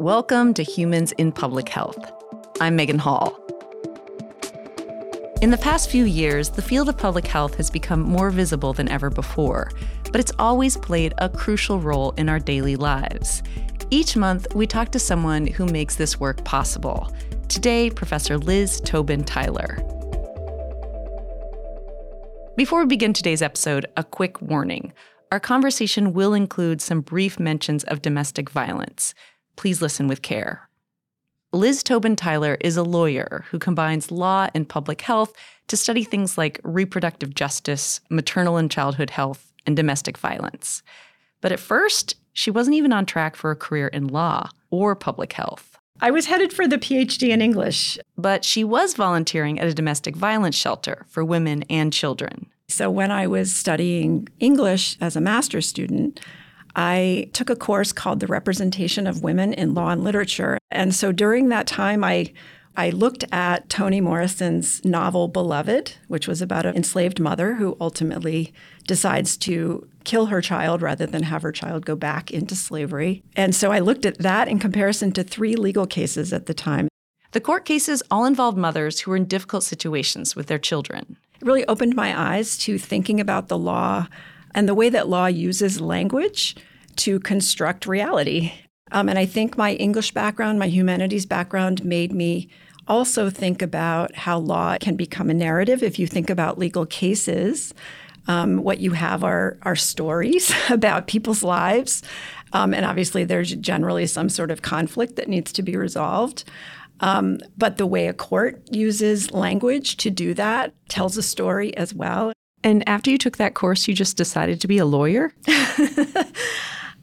Welcome to Humans in Public Health. I'm Megan Hall. In the past few years, the field of public health has become more visible than ever before, but it's always played a crucial role in our daily lives. Each month, we talk to someone who makes this work possible. Today, Professor Liz Tobin Tyler. Before we begin today's episode, a quick warning. Our conversation will include some brief mentions of domestic violence. Please listen with care. Liz Tobin Tyler is a lawyer who combines law and public health to study things like reproductive justice, maternal and childhood health, and domestic violence. But at first, she wasn't even on track for a career in law or public health. I was headed for the PhD in English. But she was volunteering at a domestic violence shelter for women and children. So when I was studying English as a master's student, I took a course called The Representation of Women in Law and Literature. And so during that time, I I looked at Toni Morrison's novel Beloved, which was about an enslaved mother who ultimately decides to kill her child rather than have her child go back into slavery. And so I looked at that in comparison to three legal cases at the time. The court cases all involved mothers who were in difficult situations with their children. It really opened my eyes to thinking about the law and the way that law uses language to construct reality. Um, and I think my English background, my humanities background, made me also think about how law can become a narrative. If you think about legal cases, um, what you have are, are stories about people's lives. Um, and obviously, there's generally some sort of conflict that needs to be resolved. Um, but the way a court uses language to do that tells a story as well. And after you took that course, you just decided to be a lawyer?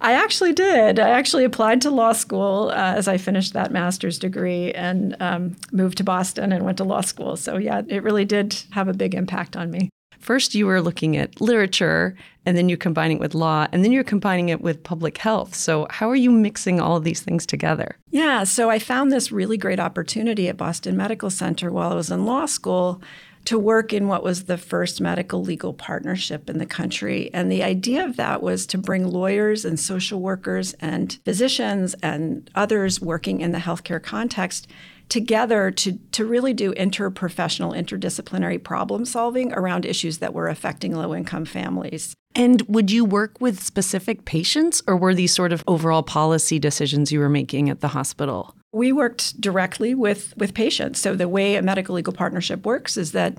I actually did. I actually applied to law school uh, as I finished that master's degree and um, moved to Boston and went to law school. So, yeah, it really did have a big impact on me. First, you were looking at literature, and then you're combining it with law, and then you're combining it with public health. So, how are you mixing all of these things together? Yeah, so I found this really great opportunity at Boston Medical Center while I was in law school to work in what was the first medical legal partnership in the country. And the idea of that was to bring lawyers and social workers and physicians and others working in the healthcare context together to, to really do interprofessional, interdisciplinary problem solving around issues that were affecting low income families. And would you work with specific patients, or were these sort of overall policy decisions you were making at the hospital? We worked directly with, with patients. So, the way a medical legal partnership works is that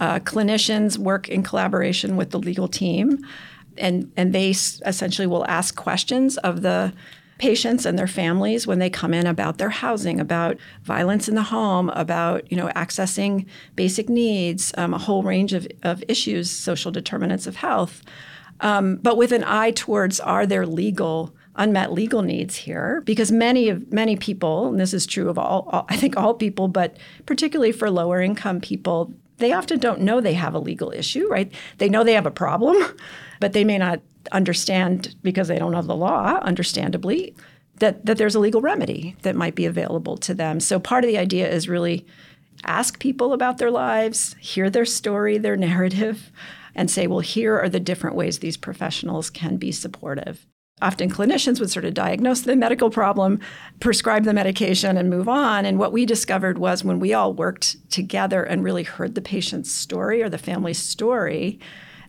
uh, clinicians work in collaboration with the legal team, and, and they essentially will ask questions of the patients and their families when they come in about their housing, about violence in the home, about you know accessing basic needs, um, a whole range of, of issues, social determinants of health, um, but with an eye towards are there legal unmet legal needs here because many of many people and this is true of all, all, i think all people but particularly for lower income people they often don't know they have a legal issue right? They know they have a problem but they may not understand because they don't know the law understandably that that there's a legal remedy that might be available to them. So part of the idea is really ask people about their lives hear their story their narrative and say well here are the different ways these professionals can be supportive often clinicians would sort of diagnose the medical problem, prescribe the medication, and move on. And what we discovered was when we all worked together and really heard the patient's story or the family's story,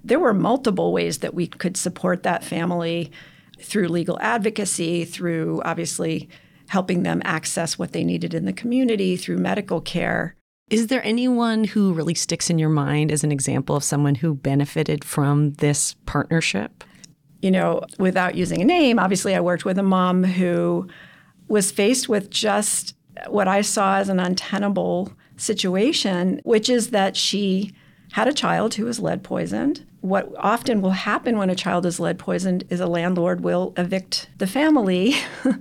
there were multiple ways that we could support that family through legal advocacy, through obviously helping them access what they needed in the community, through medical care. Is there anyone who really sticks in your mind as an example of someone who benefited from this partnership? You know, without using a name, obviously I worked with a mom who was faced with just what I saw as an untenable situation, which is that she had a child who was lead poisoned. What often will happen when a child is lead poisoned is a landlord will evict the family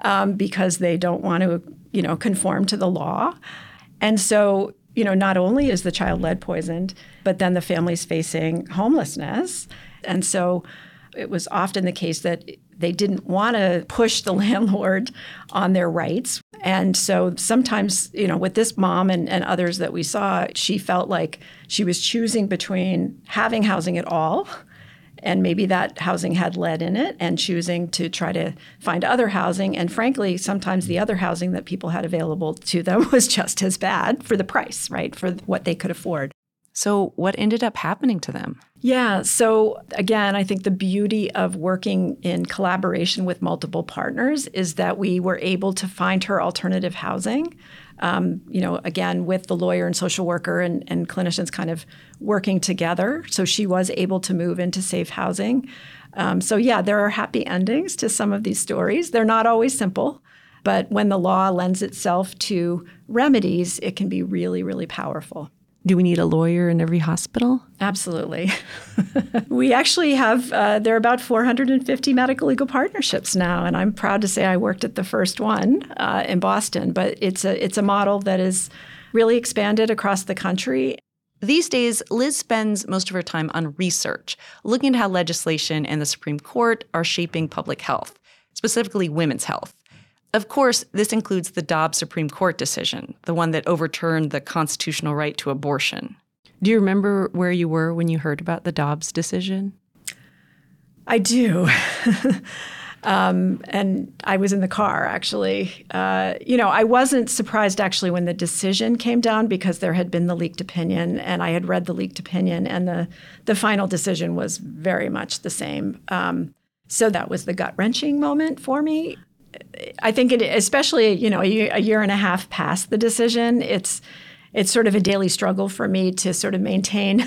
um, because they don't want to, you know, conform to the law. And so, you know, not only is the child lead poisoned, but then the family's facing homelessness. And so it was often the case that they didn't want to push the landlord on their rights. And so sometimes, you know, with this mom and, and others that we saw, she felt like she was choosing between having housing at all and maybe that housing had lead in it and choosing to try to find other housing and frankly sometimes the other housing that people had available to them was just as bad for the price right for what they could afford so what ended up happening to them yeah so again i think the beauty of working in collaboration with multiple partners is that we were able to find her alternative housing um, you know, again, with the lawyer and social worker and, and clinicians kind of working together. So she was able to move into safe housing. Um, so, yeah, there are happy endings to some of these stories. They're not always simple, but when the law lends itself to remedies, it can be really, really powerful. Do we need a lawyer in every hospital? Absolutely. we actually have, uh, there are about 450 medical legal partnerships now, and I'm proud to say I worked at the first one uh, in Boston. But it's a, it's a model that is really expanded across the country. These days, Liz spends most of her time on research, looking at how legislation and the Supreme Court are shaping public health, specifically women's health. Of course, this includes the Dobbs Supreme Court decision, the one that overturned the constitutional right to abortion. Do you remember where you were when you heard about the Dobbs decision? I do. um, and I was in the car, actually. Uh, you know, I wasn't surprised actually when the decision came down because there had been the leaked opinion, and I had read the leaked opinion, and the, the final decision was very much the same. Um, so that was the gut wrenching moment for me. I think it, especially you know a year, a year and a half past the decision, it's it's sort of a daily struggle for me to sort of maintain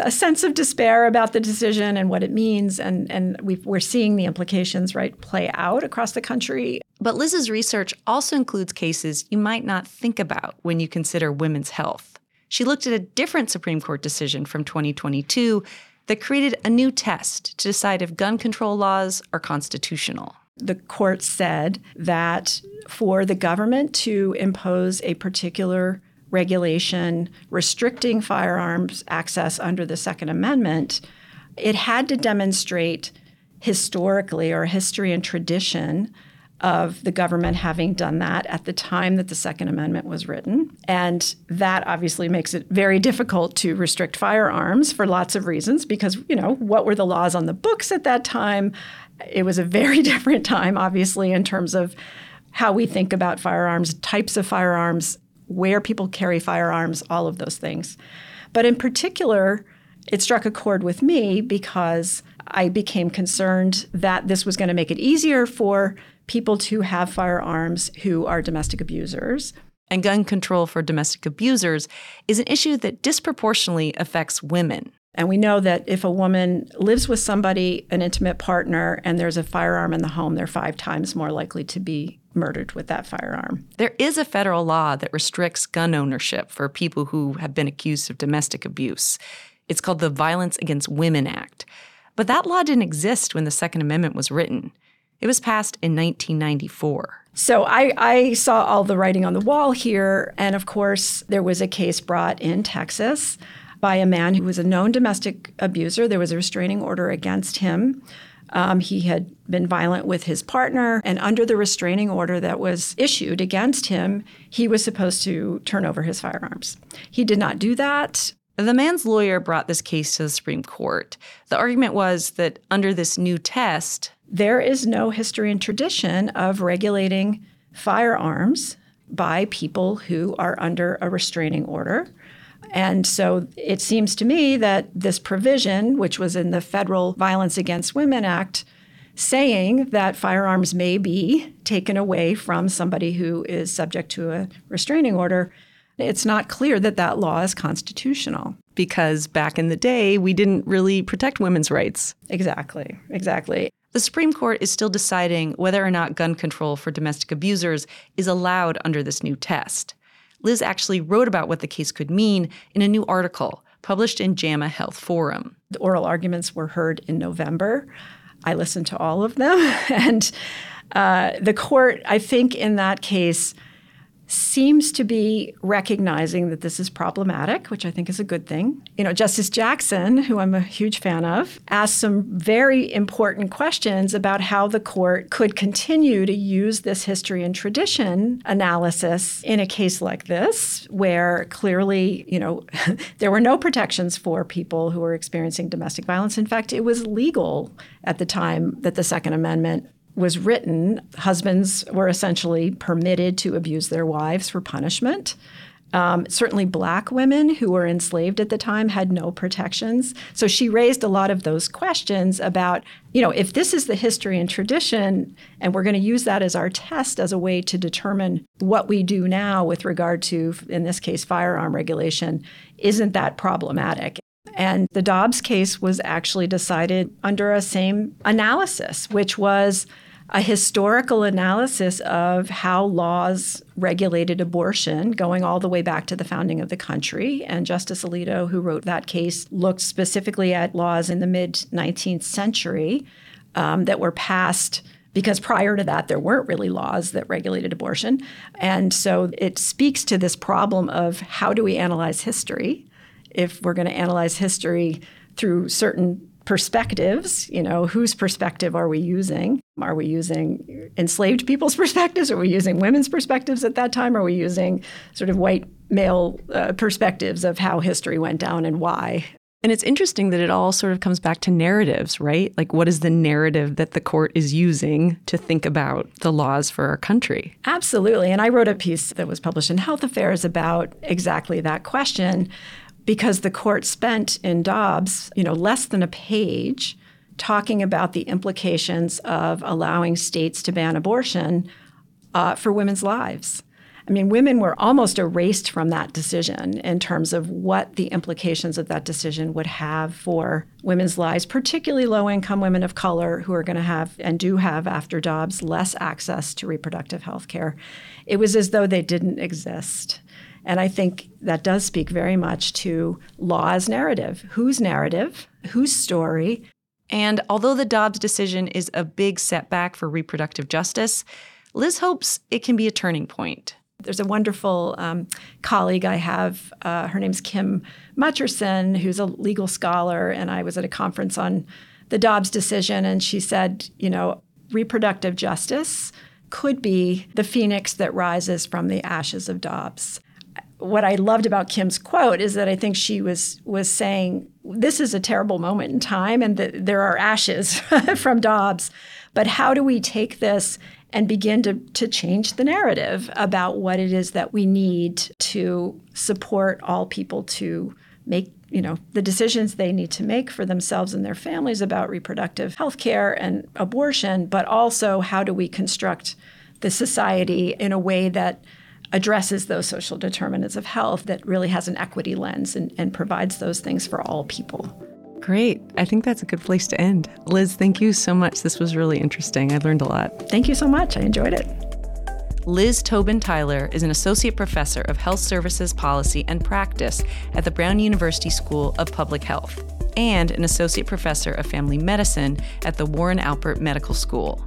a sense of despair about the decision and what it means, and and we are seeing the implications right play out across the country. But Liz's research also includes cases you might not think about when you consider women's health. She looked at a different Supreme Court decision from 2022 that created a new test to decide if gun control laws are constitutional the court said that for the government to impose a particular regulation restricting firearms access under the Second Amendment, it had to demonstrate historically or history and tradition of the government having done that at the time that the Second Amendment was written. And that obviously makes it very difficult to restrict firearms for lots of reasons because, you know, what were the laws on the books at that time? It was a very different time, obviously, in terms of how we think about firearms, types of firearms, where people carry firearms, all of those things. But in particular, it struck a chord with me because I became concerned that this was going to make it easier for people to have firearms who are domestic abusers. And gun control for domestic abusers is an issue that disproportionately affects women. And we know that if a woman lives with somebody, an intimate partner, and there's a firearm in the home, they're five times more likely to be murdered with that firearm. There is a federal law that restricts gun ownership for people who have been accused of domestic abuse. It's called the Violence Against Women Act. But that law didn't exist when the Second Amendment was written. It was passed in 1994. So I, I, saw all the writing on the wall here. And of course, there was a case brought in Texas by a man who was a known domestic abuser. There was a restraining order against him. Um, he had been violent with his partner, and under the restraining order that was issued against him, he was supposed to turn over his firearms. He did not do that. The man's lawyer brought this case to the Supreme Court. The argument was that under this new test, there is no history and tradition of regulating firearms by people who are under a restraining order. And so it seems to me that this provision, which was in the Federal Violence Against Women Act, saying that firearms may be taken away from somebody who is subject to a restraining order, it's not clear that that law is constitutional. Because back in the day, we didn't really protect women's rights. Exactly, exactly. The Supreme Court is still deciding whether or not gun control for domestic abusers is allowed under this new test. Liz actually wrote about what the case could mean in a new article published in JAMA Health Forum. The oral arguments were heard in November. I listened to all of them. And uh, the court, I think, in that case, seems to be recognizing that this is problematic, which I think is a good thing. You know, Justice Jackson, who I'm a huge fan of, asked some very important questions about how the court could continue to use this history and tradition analysis in a case like this, where clearly, you know, there were no protections for people who were experiencing domestic violence. In fact, it was legal at the time that the Second Amendment was written, husbands were essentially permitted to abuse their wives for punishment. Um, certainly, black women who were enslaved at the time had no protections. So she raised a lot of those questions about, you know, if this is the history and tradition, and we're going to use that as our test as a way to determine what we do now with regard to, in this case, firearm regulation, isn't that problematic? And the Dobbs case was actually decided under a same analysis, which was a historical analysis of how laws regulated abortion going all the way back to the founding of the country. And Justice Alito, who wrote that case, looked specifically at laws in the mid 19th century um, that were passed because prior to that, there weren't really laws that regulated abortion. And so it speaks to this problem of how do we analyze history if we're going to analyze history through certain perspectives, you know, whose perspective are we using? Are we using enslaved people's perspectives? Are we using women's perspectives at that time? Are we using sort of white male uh, perspectives of how history went down and why? And it's interesting that it all sort of comes back to narratives, right? Like, what is the narrative that the court is using to think about the laws for our country? Absolutely. And I wrote a piece that was published in Health Affairs about exactly that question because the court spent in Dobbs, you know, less than a page talking about the implications of allowing states to ban abortion uh, for women's lives. I mean, women were almost erased from that decision in terms of what the implications of that decision would have for women's lives, particularly low income women of color who are going to have and do have after Dobbs less access to reproductive health care. It was as though they didn't exist. And I think that does speak very much to law's narrative. Whose narrative? Whose story? And although the Dobbs decision is a big setback for reproductive justice, Liz hopes it can be a turning point. There's a wonderful um, colleague I have. Uh, her name's Kim Mutcherson, who's a legal scholar. And I was at a conference on the Dobbs decision, and she said, you know, reproductive justice could be the phoenix that rises from the ashes of Dobbs what I loved about Kim's quote is that I think she was was saying this is a terrible moment in time and that there are ashes from Dobbs, but how do we take this and begin to, to change the narrative about what it is that we need to support all people to make you know the decisions they need to make for themselves and their families about reproductive health care and abortion, but also how do we construct the society in a way that addresses those social determinants of health that really has an equity lens and, and provides those things for all people. Great. I think that's a good place to end. Liz, thank you so much. This was really interesting. I learned a lot. Thank you so much. I enjoyed it. Liz Tobin Tyler is an associate professor of health services policy and practice at the Brown University School of Public Health and an associate professor of family medicine at the Warren Alpert Medical School.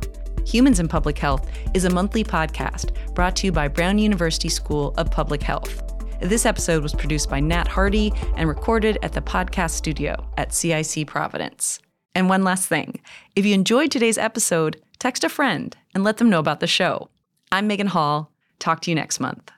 Humans in Public Health is a monthly podcast brought to you by Brown University School of Public Health. This episode was produced by Nat Hardy and recorded at the podcast studio at CIC Providence. And one last thing if you enjoyed today's episode, text a friend and let them know about the show. I'm Megan Hall. Talk to you next month.